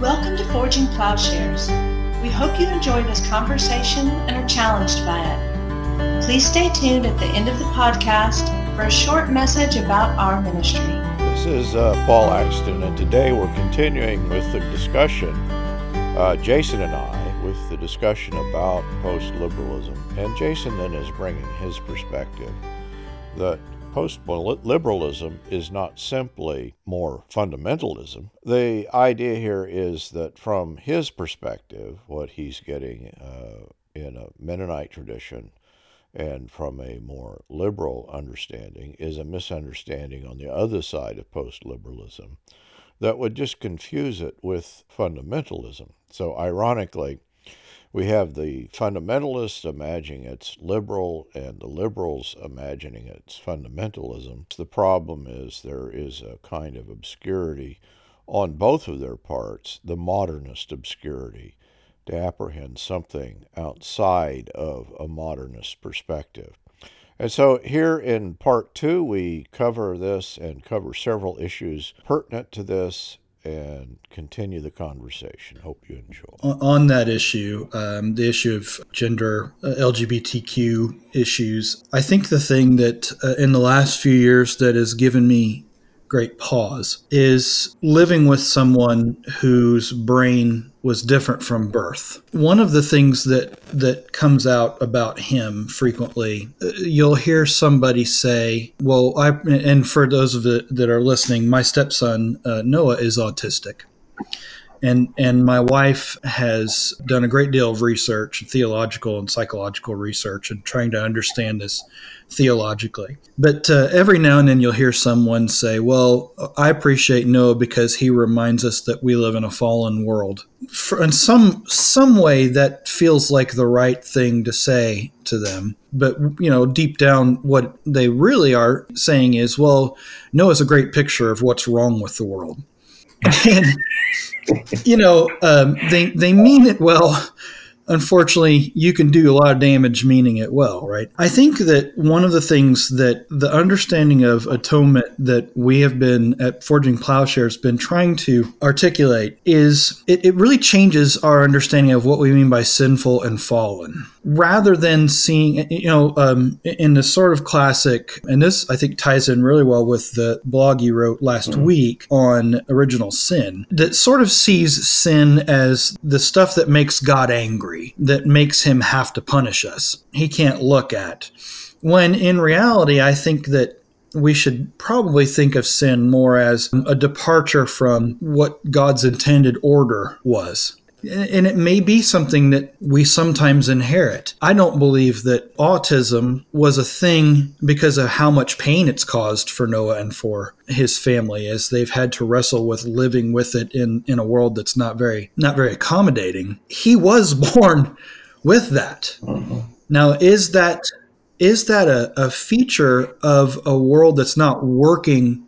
Welcome to Forging Plowshares. We hope you enjoy this conversation and are challenged by it. Please stay tuned at the end of the podcast for a short message about our ministry. This is uh, Paul Axton, and today we're continuing with the discussion, uh, Jason and I, with the discussion about post liberalism. And Jason then is bringing his perspective that post liberalism is not simply more fundamentalism. The idea here is that, from his perspective, what he's getting uh, in a Mennonite tradition and from a more liberal understanding is a misunderstanding on the other side of post liberalism that would just confuse it with fundamentalism. So, ironically, we have the fundamentalists imagining it's liberal and the liberals imagining it's fundamentalism. The problem is there is a kind of obscurity on both of their parts, the modernist obscurity, to apprehend something outside of a modernist perspective. And so, here in part two, we cover this and cover several issues pertinent to this and continue the conversation. Hope you enjoy. On that issue, um, the issue of gender, uh, LGBTQ issues, I think the thing that uh, in the last few years that has given me great pause is living with someone whose brain was different from birth. One of the things that that comes out about him frequently, uh, you'll hear somebody say, "Well, I," and for those of the that are listening, my stepson uh, Noah is autistic and and my wife has done a great deal of research, theological and psychological research, and trying to understand this theologically. But uh, every now and then you'll hear someone say, "Well, I appreciate Noah because he reminds us that we live in a fallen world." For, in some some way, that feels like the right thing to say to them. But you know, deep down, what they really are saying is, "Well, Noah's a great picture of what's wrong with the world." and you know, um, they they mean it well. Unfortunately, you can do a lot of damage meaning it well, right? I think that one of the things that the understanding of atonement that we have been at Forging Plowshares been trying to articulate is it, it really changes our understanding of what we mean by sinful and fallen rather than seeing, you know, um, in the sort of classic, and this I think ties in really well with the blog you wrote last mm-hmm. week on original sin, that sort of sees sin as the stuff that makes God angry, that makes him have to punish us. He can't look at. When in reality, I think that we should probably think of sin more as a departure from what God's intended order was and it may be something that we sometimes inherit. I don't believe that autism was a thing because of how much pain it's caused for Noah and for his family as they've had to wrestle with living with it in, in a world that's not very not very accommodating. He was born with that. Mm-hmm. Now is that is that a, a feature of a world that's not working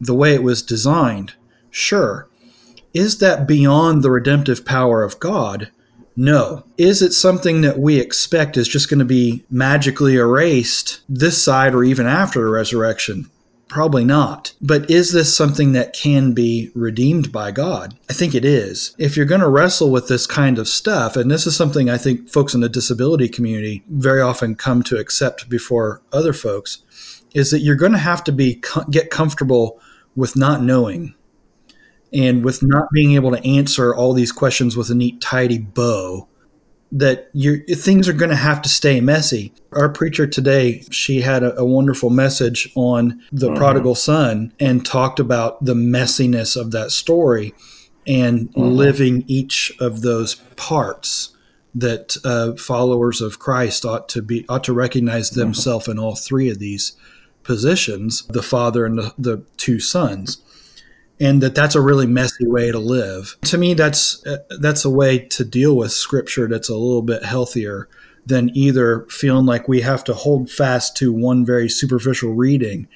the way it was designed? Sure. Is that beyond the redemptive power of God? No. Is it something that we expect is just going to be magically erased this side or even after the resurrection? Probably not. But is this something that can be redeemed by God? I think it is. If you're going to wrestle with this kind of stuff, and this is something I think folks in the disability community very often come to accept before other folks, is that you're going to have to be get comfortable with not knowing and with not being able to answer all these questions with a neat tidy bow that you things are going to have to stay messy our preacher today she had a, a wonderful message on the mm-hmm. prodigal son and talked about the messiness of that story and mm-hmm. living each of those parts that uh, followers of Christ ought to be ought to recognize mm-hmm. themselves mm-hmm. in all three of these positions the father and the, the two sons and that that's a really messy way to live. To me, that's uh, that's a way to deal with scripture that's a little bit healthier than either feeling like we have to hold fast to one very superficial reading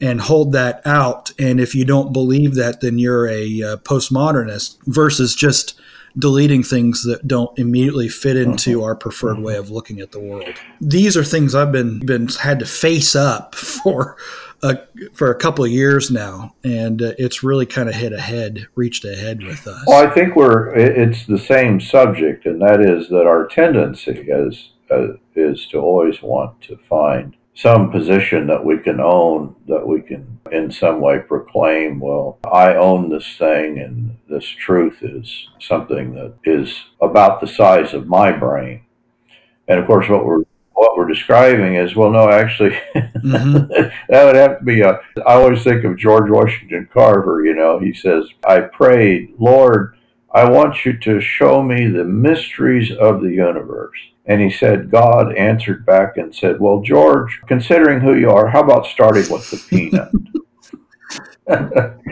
and hold that out. And if you don't believe that, then you're a uh, postmodernist versus just deleting things that don't immediately fit into our preferred way of looking at the world. These are things I've been been had to face up for for a couple of years now, and uh, it's really kind of hit ahead, reached ahead with us. Well, I think we're it's the same subject, and that is that our tendency is uh, is to always want to find some position that we can own, that we can in some way proclaim, well, I own this thing, and this truth is something that is about the size of my brain. And of course, what we're what we're describing is well no actually mm-hmm. that would have to be a i always think of george washington carver you know he says i prayed lord i want you to show me the mysteries of the universe. And he said god answered back and said well george considering who you are how about starting with the peanut?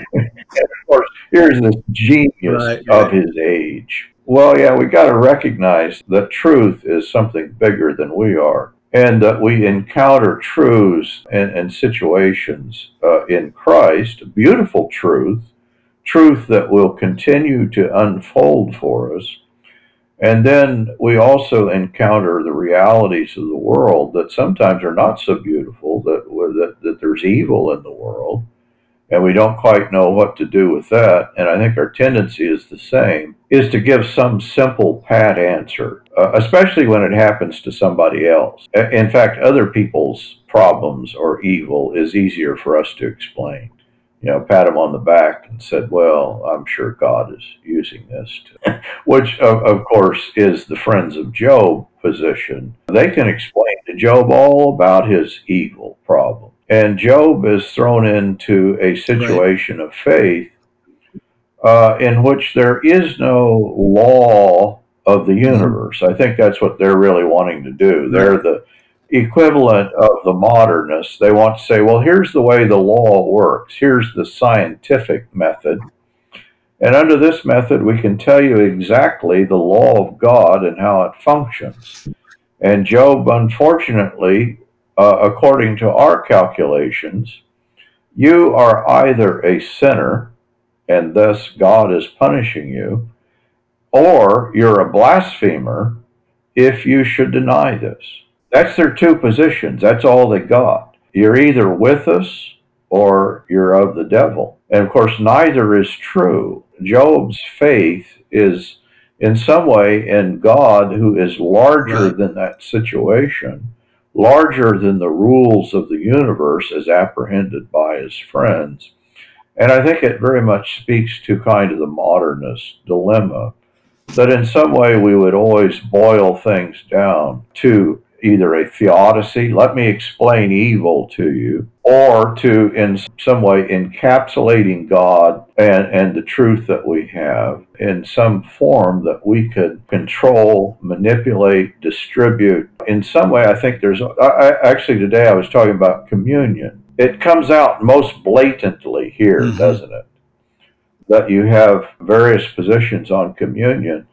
And of course here's this genius right, of his age well, yeah, we got to recognize that truth is something bigger than we are, and that we encounter truths and, and situations uh, in Christ, beautiful truth, truth that will continue to unfold for us. And then we also encounter the realities of the world that sometimes are not so beautiful, that, that, that there's evil in the world and we don't quite know what to do with that. And I think our tendency is the same, is to give some simple, pat answer, uh, especially when it happens to somebody else. In fact, other people's problems or evil is easier for us to explain. You know, pat them on the back and said, "Well, I'm sure God is using this," to, which, of, of course, is the friends of Job position. They can explain to Job all about his evil problem and Job is thrown into a situation right. of faith uh, in which there is no law of the mm-hmm. universe. I think that's what they're really wanting to do. They're the equivalent of the modernists. They want to say, well, here's the way the law works, here's the scientific method. And under this method, we can tell you exactly the law of God and how it functions. And Job, unfortunately, uh, according to our calculations, you are either a sinner, and thus God is punishing you, or you're a blasphemer if you should deny this. That's their two positions. That's all they got. You're either with us or you're of the devil. And of course, neither is true. Job's faith is in some way in God, who is larger right. than that situation larger than the rules of the universe as apprehended by his friends. And I think it very much speaks to kind of the modernist dilemma that in some way we would always boil things down to either a theodicy, let me explain evil to you, or to in some way encapsulating God and, and the truth that we have in some form that we could control, manipulate, distribute. In some way, I think there's I, actually today I was talking about communion. It comes out most blatantly here, mm-hmm. doesn't it? That you have various positions on communion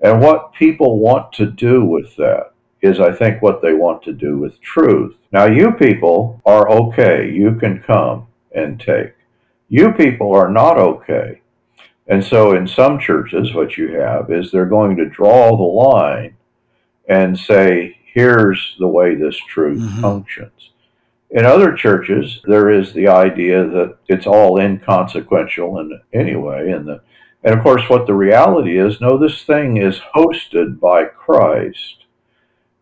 and what people want to do with that is, I think, what they want to do with truth. Now, you people are okay. You can come and take. You people are not okay. And so, in some churches, what you have is they're going to draw the line and say, here's the way this truth mm-hmm. functions. In other churches, there is the idea that it's all inconsequential in any way, and that, and of course, what the reality is, no, this thing is hosted by Christ,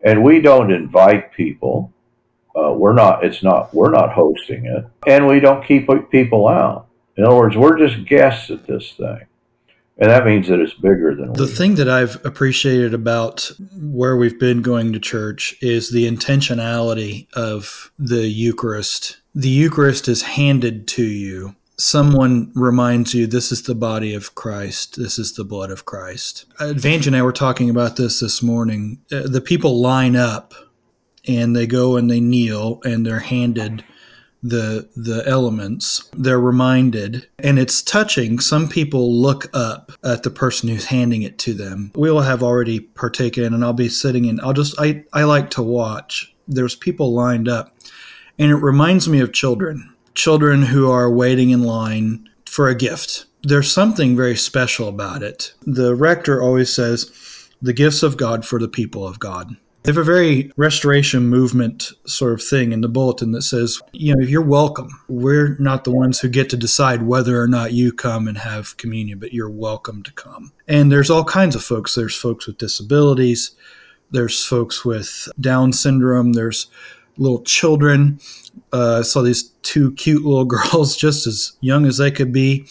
and we don't invite people. Uh, we're not. It's not. We're not hosting it, and we don't keep people out. In other words, we're just guests at this thing. And that means that it's bigger than the thing that I've appreciated about where we've been going to church is the intentionality of the Eucharist. The Eucharist is handed to you someone reminds you this is the body of Christ, this is the blood of Christ. Uh, Vange and I were talking about this this morning. Uh, the people line up and they go and they kneel and they're handed the the elements. They're reminded and it's touching. Some people look up at the person who's handing it to them. We will have already partaken and i'll be sitting and i'll just i i like to watch. There's people lined up and it reminds me of children children who are waiting in line for a gift. There's something very special about it. The rector always says, the gifts of God for the people of God. They have a very restoration movement sort of thing in the bulletin that says, you know, you're welcome. We're not the ones who get to decide whether or not you come and have communion, but you're welcome to come. And there's all kinds of folks. There's folks with disabilities, there's folks with Down syndrome, there's little children. Uh, I saw these two cute little girls, just as young as they could be,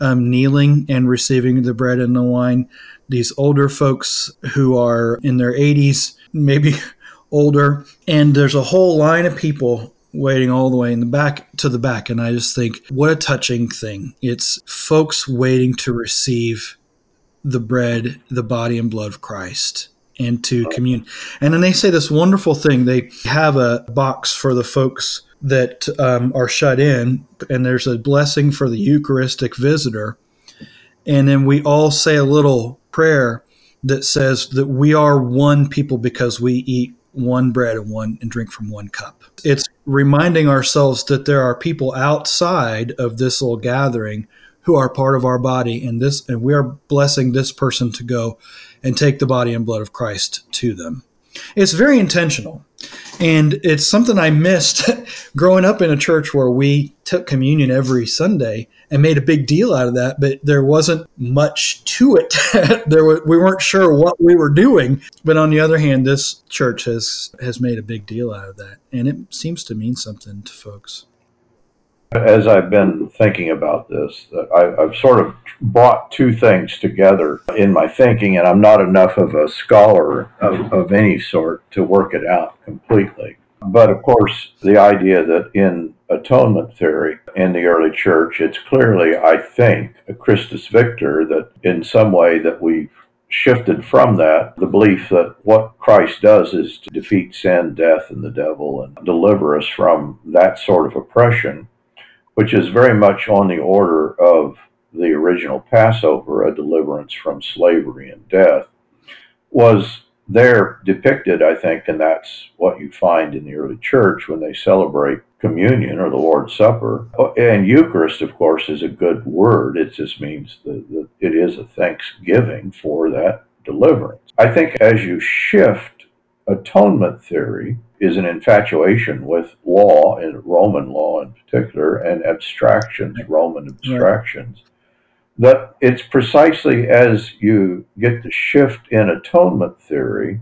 um, kneeling and receiving the bread and the wine. These older folks who are in their 80s maybe older, and there's a whole line of people waiting all the way in the back to the back. And I just think, what a touching thing. It's folks waiting to receive the bread, the body and blood of Christ and to commune. And then they say this wonderful thing. They have a box for the folks that um, are shut in, and there's a blessing for the Eucharistic visitor. And then we all say a little prayer that says that we are one people because we eat one bread and one and drink from one cup. It's reminding ourselves that there are people outside of this little gathering who are part of our body and this and we are blessing this person to go and take the body and blood of Christ to them. It's very intentional. And it's something I missed growing up in a church where we took communion every Sunday and made a big deal out of that, but there wasn't much to it. there were, we weren't sure what we were doing. But on the other hand, this church has has made a big deal out of that, and it seems to mean something to folks. As I've been thinking about this, I've sort of brought two things together in my thinking, and I'm not enough of a scholar of, of any sort to work it out completely. But of course, the idea that in atonement theory in the early church, it's clearly, I think, a Christus Victor that in some way that we've shifted from that, the belief that what Christ does is to defeat sin, death, and the devil and deliver us from that sort of oppression which is very much on the order of the original Passover, a deliverance from slavery and death, was there depicted, I think, and that's what you find in the early church when they celebrate communion or the Lord's Supper. And Eucharist, of course, is a good word. It just means that it is a thanksgiving for that deliverance. I think as you shift atonement theory is an infatuation with law and Roman law in particular and abstractions, Roman abstractions. That it's precisely as you get the shift in atonement theory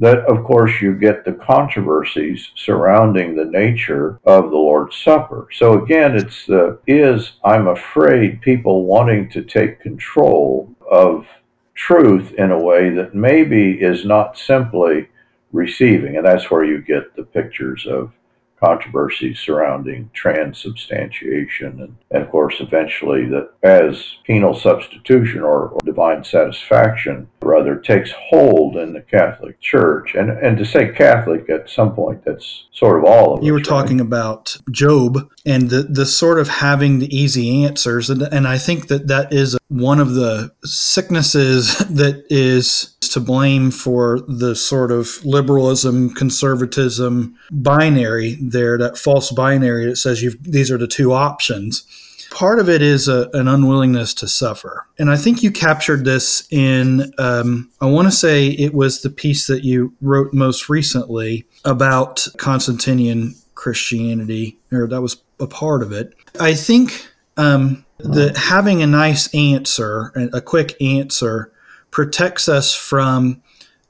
that, of course, you get the controversies surrounding the nature of the Lord's Supper. So again, it's the is I'm afraid people wanting to take control of truth in a way that maybe is not simply receiving. And that's where you get the pictures of controversies surrounding transubstantiation and, and of course eventually that as penal substitution or, or, divine satisfaction rather takes hold in the catholic church and and to say catholic at some point that's sort of all of it. you us, were right? talking about job and the the sort of having the easy answers and, and i think that that is one of the sicknesses that is to blame for the sort of liberalism, conservatism binary there, that false binary that says you've, these are the two options. Part of it is a, an unwillingness to suffer. And I think you captured this in, um, I want to say it was the piece that you wrote most recently about Constantinian Christianity, or that was a part of it. I think um, that having a nice answer, a quick answer, protects us from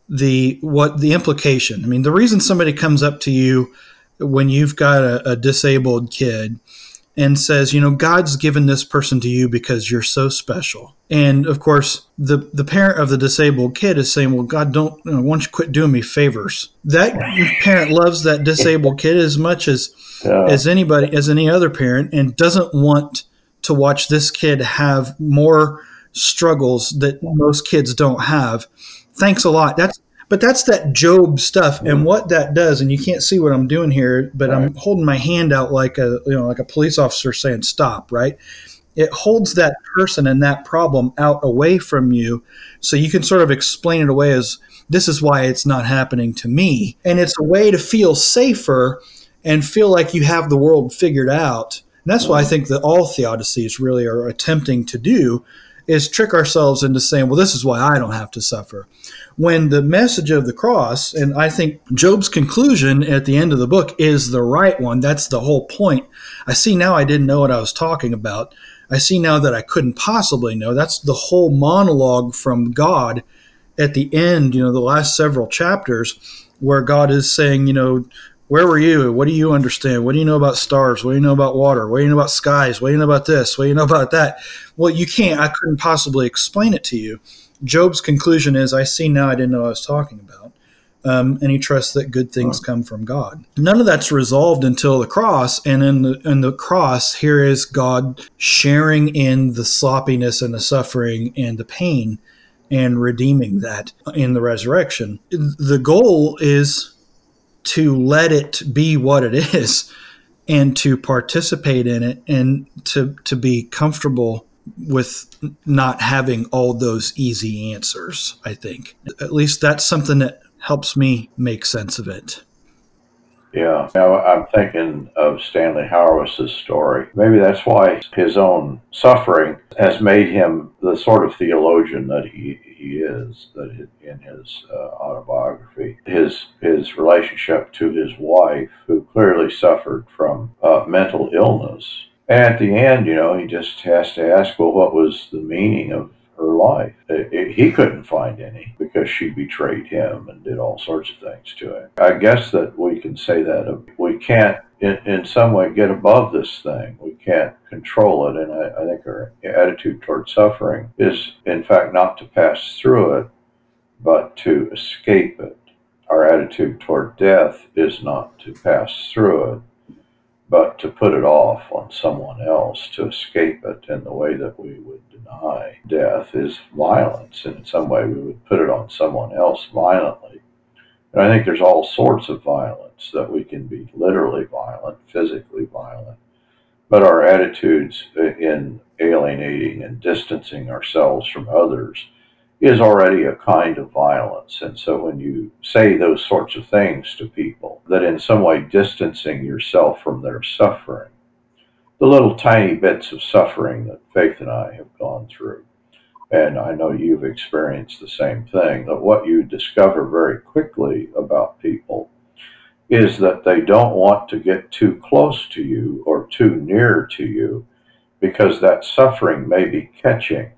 the what the implication. I mean, the reason somebody comes up to you when you've got a, a disabled kid and says, you know, God's given this person to you because you're so special. And of course, the the parent of the disabled kid is saying, well, God, don't, you know, why don't you quit doing me favors? That parent loves that disabled kid as much as as anybody as any other parent and doesn't want to watch this kid have more struggles that most kids don't have. Thanks a lot. That's but that's that Job stuff and mm. what that does and you can't see what I'm doing here, but I'm holding my hand out like a you know like a police officer saying stop, right? It holds that person and that problem out away from you so you can sort of explain it away as this is why it's not happening to me. And it's a way to feel safer and feel like you have the world figured out. And that's why I think that all theodicies really are attempting to do is trick ourselves into saying, well, this is why I don't have to suffer. When the message of the cross, and I think Job's conclusion at the end of the book is the right one, that's the whole point. I see now I didn't know what I was talking about. I see now that I couldn't possibly know. That's the whole monologue from God at the end, you know, the last several chapters where God is saying, you know, where were you? What do you understand? What do you know about stars? What do you know about water? What do you know about skies? What do you know about this? What do you know about that? Well, you can't. I couldn't possibly explain it to you. Job's conclusion is, I see now I didn't know what I was talking about. Um, and he trusts that good things come from God. None of that's resolved until the cross, and in the in the cross, here is God sharing in the sloppiness and the suffering and the pain, and redeeming that in the resurrection. The goal is to let it be what it is and to participate in it and to to be comfortable with not having all those easy answers i think at least that's something that helps me make sense of it yeah, now I'm thinking of Stanley Hauerwas's story. Maybe that's why his own suffering has made him the sort of theologian that he, he is. That in his uh, autobiography, his his relationship to his wife, who clearly suffered from uh, mental illness, at the end, you know, he just has to ask, well, what was the meaning of her life. It, it, he couldn't find any because she betrayed him and did all sorts of things to him. I guess that we can say that uh, we can't, in, in some way, get above this thing. We can't control it. And I, I think our attitude toward suffering is, in fact, not to pass through it, but to escape it. Our attitude toward death is not to pass through it, but to put it off on someone else to escape it in the way that we would deny death is violence. And in some way, we would put it on someone else violently. And I think there's all sorts of violence that we can be literally violent, physically violent. But our attitudes in alienating and distancing ourselves from others is already a kind of violence. And so when you say those sorts of things to people, that in some way distancing yourself from their suffering, the little tiny bits of suffering that Faith and I have gone through, and I know you've experienced the same thing, that what you discover very quickly about people is that they don't want to get too close to you or too near to you because that suffering may be catching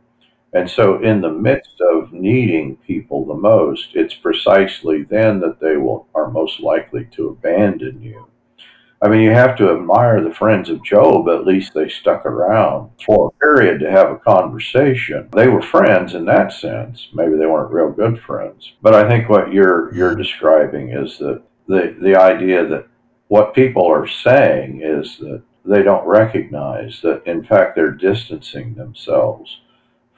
and so, in the midst of needing people the most, it's precisely then that they will are most likely to abandon you. I mean, you have to admire the friends of Job. At least they stuck around for a period to have a conversation. They were friends in that sense. Maybe they weren't real good friends, but I think what you're you're describing is that the the idea that what people are saying is that they don't recognize that in fact they're distancing themselves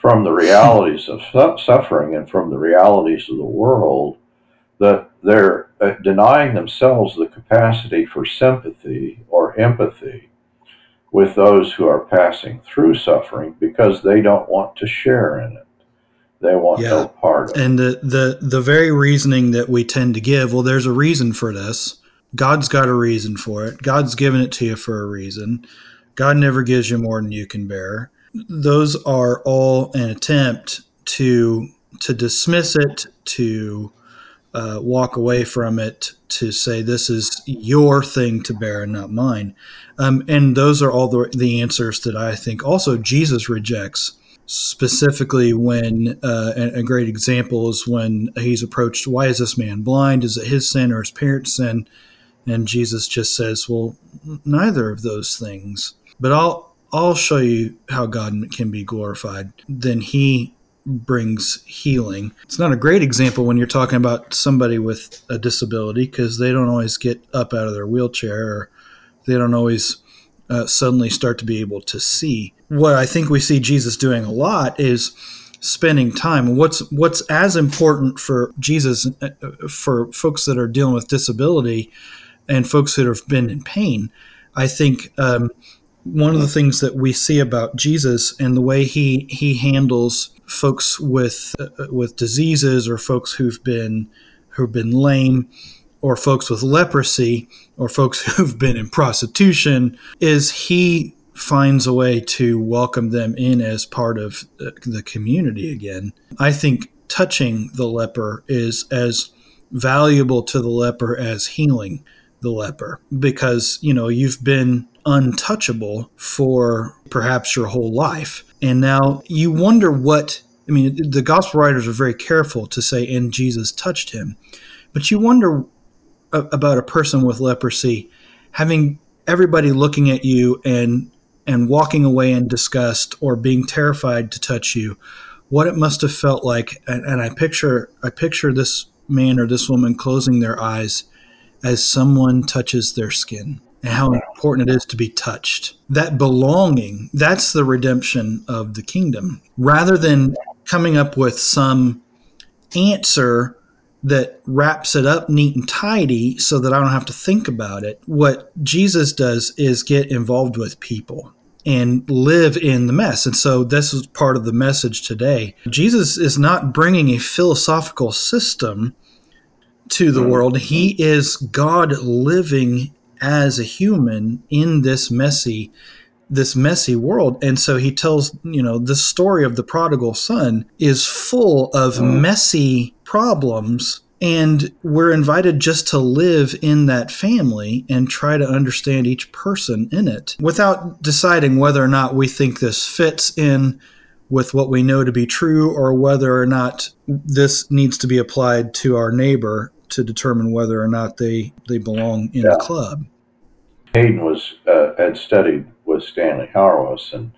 from the realities of suffering and from the realities of the world that they're uh, denying themselves the capacity for sympathy or empathy with those who are passing through suffering because they don't want to share in it. They want yeah. no part of and it. And the, the, the very reasoning that we tend to give, well, there's a reason for this. God's got a reason for it. God's given it to you for a reason. God never gives you more than you can bear those are all an attempt to to dismiss it, to uh, walk away from it, to say this is your thing to bear and not mine. Um, and those are all the, the answers that I think also Jesus rejects. Specifically, when uh, a great example is when he's approached, why is this man blind? Is it his sin or his parents' sin? And Jesus just says, well, neither of those things. But I'll I'll show you how God can be glorified. Then He brings healing. It's not a great example when you're talking about somebody with a disability because they don't always get up out of their wheelchair or they don't always uh, suddenly start to be able to see. What I think we see Jesus doing a lot is spending time. What's what's as important for Jesus uh, for folks that are dealing with disability and folks that have been in pain. I think um, one of the things that we see about Jesus and the way he he handles folks with uh, with diseases or folks who've been who've been lame or folks with leprosy or folks who've been in prostitution is he finds a way to welcome them in as part of the community again. I think touching the leper is as valuable to the leper as healing the leper because, you know, you've been untouchable for perhaps your whole life. And now you wonder what, I mean, the gospel writers are very careful to say, and Jesus touched him. But you wonder uh, about a person with leprosy having everybody looking at you and and walking away in disgust or being terrified to touch you what it must have felt like and, and i picture i picture this man or this woman closing their eyes as someone touches their skin and how important it is to be touched that belonging that's the redemption of the kingdom rather than coming up with some answer that wraps it up neat and tidy so that I don't have to think about it. What Jesus does is get involved with people and live in the mess. And so this is part of the message today. Jesus is not bringing a philosophical system to the world. He is God living as a human in this messy this messy world. And so he tells, you know, the story of the prodigal son is full of mm. messy problems. And we're invited just to live in that family and try to understand each person in it without deciding whether or not we think this fits in with what we know to be true or whether or not this needs to be applied to our neighbor to determine whether or not they, they belong in yeah. the club. Hayden was uh, had studied with Stanley Hauerwas, and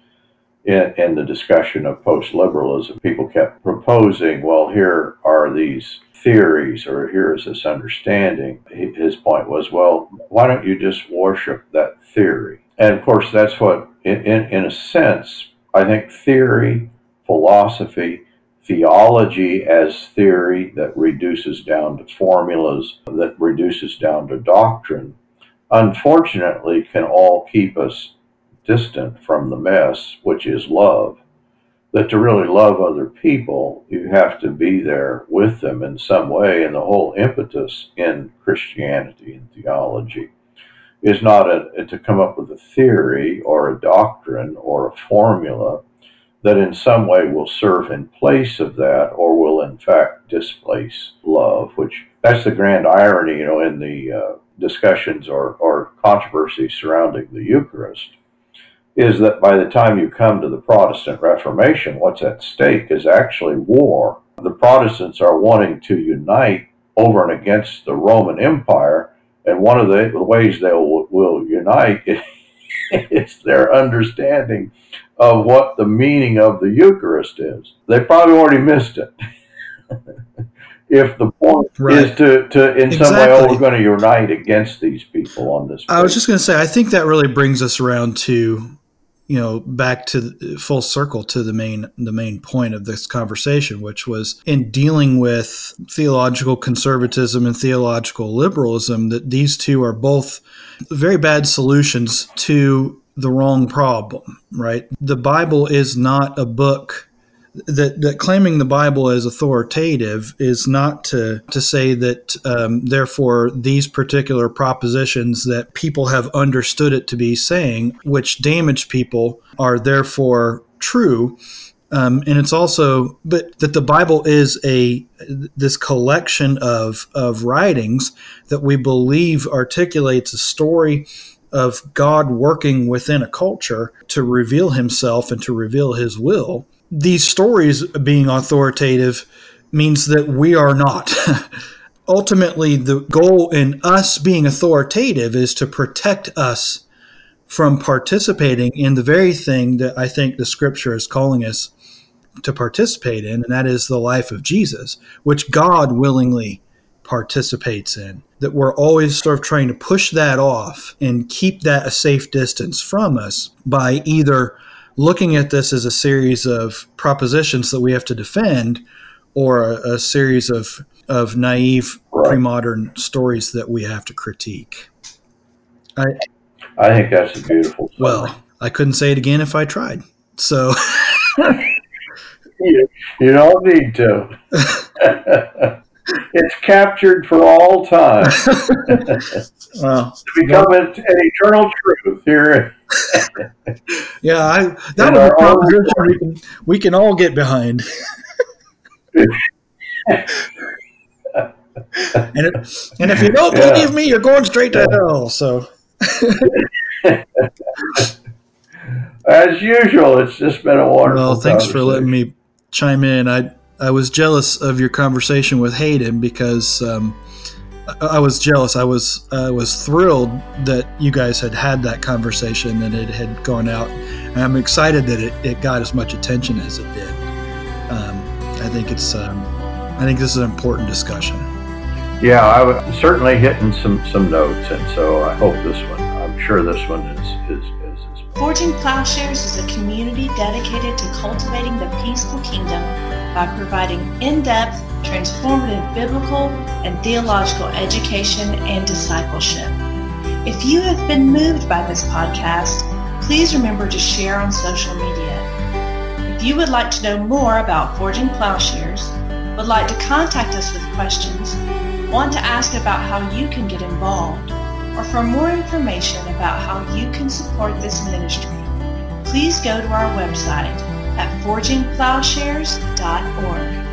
in, in the discussion of post liberalism, people kept proposing, well, here are these theories, or here's this understanding. His point was, well, why don't you just worship that theory? And of course, that's what, in, in, in a sense, I think theory, philosophy, theology as theory that reduces down to formulas, that reduces down to doctrine, unfortunately can all keep us distant from the mess, which is love. That to really love other people, you have to be there with them in some way. And the whole impetus in Christianity and theology is not a, to come up with a theory or a doctrine or a formula that in some way will serve in place of that or will in fact displace love, which that's the grand irony, you know, in the uh, discussions or, or controversies surrounding the Eucharist is that by the time you come to the Protestant Reformation, what's at stake is actually war. The Protestants are wanting to unite over and against the Roman Empire, and one of the ways they will, will unite is their understanding of what the meaning of the Eucharist is. They probably already missed it. if the point right. is to, to in exactly. some way, oh, we're going to unite against these people on this. I was just going to say, I think that really brings us around to you know back to full circle to the main the main point of this conversation which was in dealing with theological conservatism and theological liberalism that these two are both very bad solutions to the wrong problem right the bible is not a book that, that claiming the Bible as authoritative is not to, to say that, um, therefore, these particular propositions that people have understood it to be saying, which damage people, are therefore true. Um, and it's also, but that the Bible is a this collection of of writings that we believe articulates a story of God working within a culture to reveal Himself and to reveal His will these stories being authoritative means that we are not. Ultimately, the goal in us being authoritative is to protect us from participating in the very thing that I think the scripture is calling us to participate in, and that is the life of Jesus, which God willingly participates in. That we're always sort of trying to push that off and keep that a safe distance from us by either looking at this as a series of propositions that we have to defend or a, a series of, of naive right. pre-modern stories that we have to critique. I, I think that's a beautiful. Story. Well, I couldn't say it again if I tried. So you, you don't need to. it's captured for all time. well, to become an, an eternal truth here. yeah, I, that was a proposition we can, we can all get behind. and, it, and if you don't yeah. believe me, you're going straight to yeah. hell. So. As usual, it's just been a wonderful. Well, thanks for letting me chime in. I I was jealous of your conversation with Hayden because um, I, I was jealous. I was I was thrilled that you guys had had that conversation and it had gone out. And I'm excited that it, it got as much attention as it did. Um, I think it's um, I think this is an important discussion. Yeah, I was certainly hitting some some notes, and so I hope this one. I'm sure this one is is Forging Plowshares is a community dedicated to cultivating the peaceful kingdom by providing in-depth, transformative biblical and theological education and discipleship. If you have been moved by this podcast, please remember to share on social media. If you would like to know more about Forging Plowshares, would like to contact us with questions, want to ask about how you can get involved, or for more information about how you can support this ministry, please go to our website at forgingplowshares.org.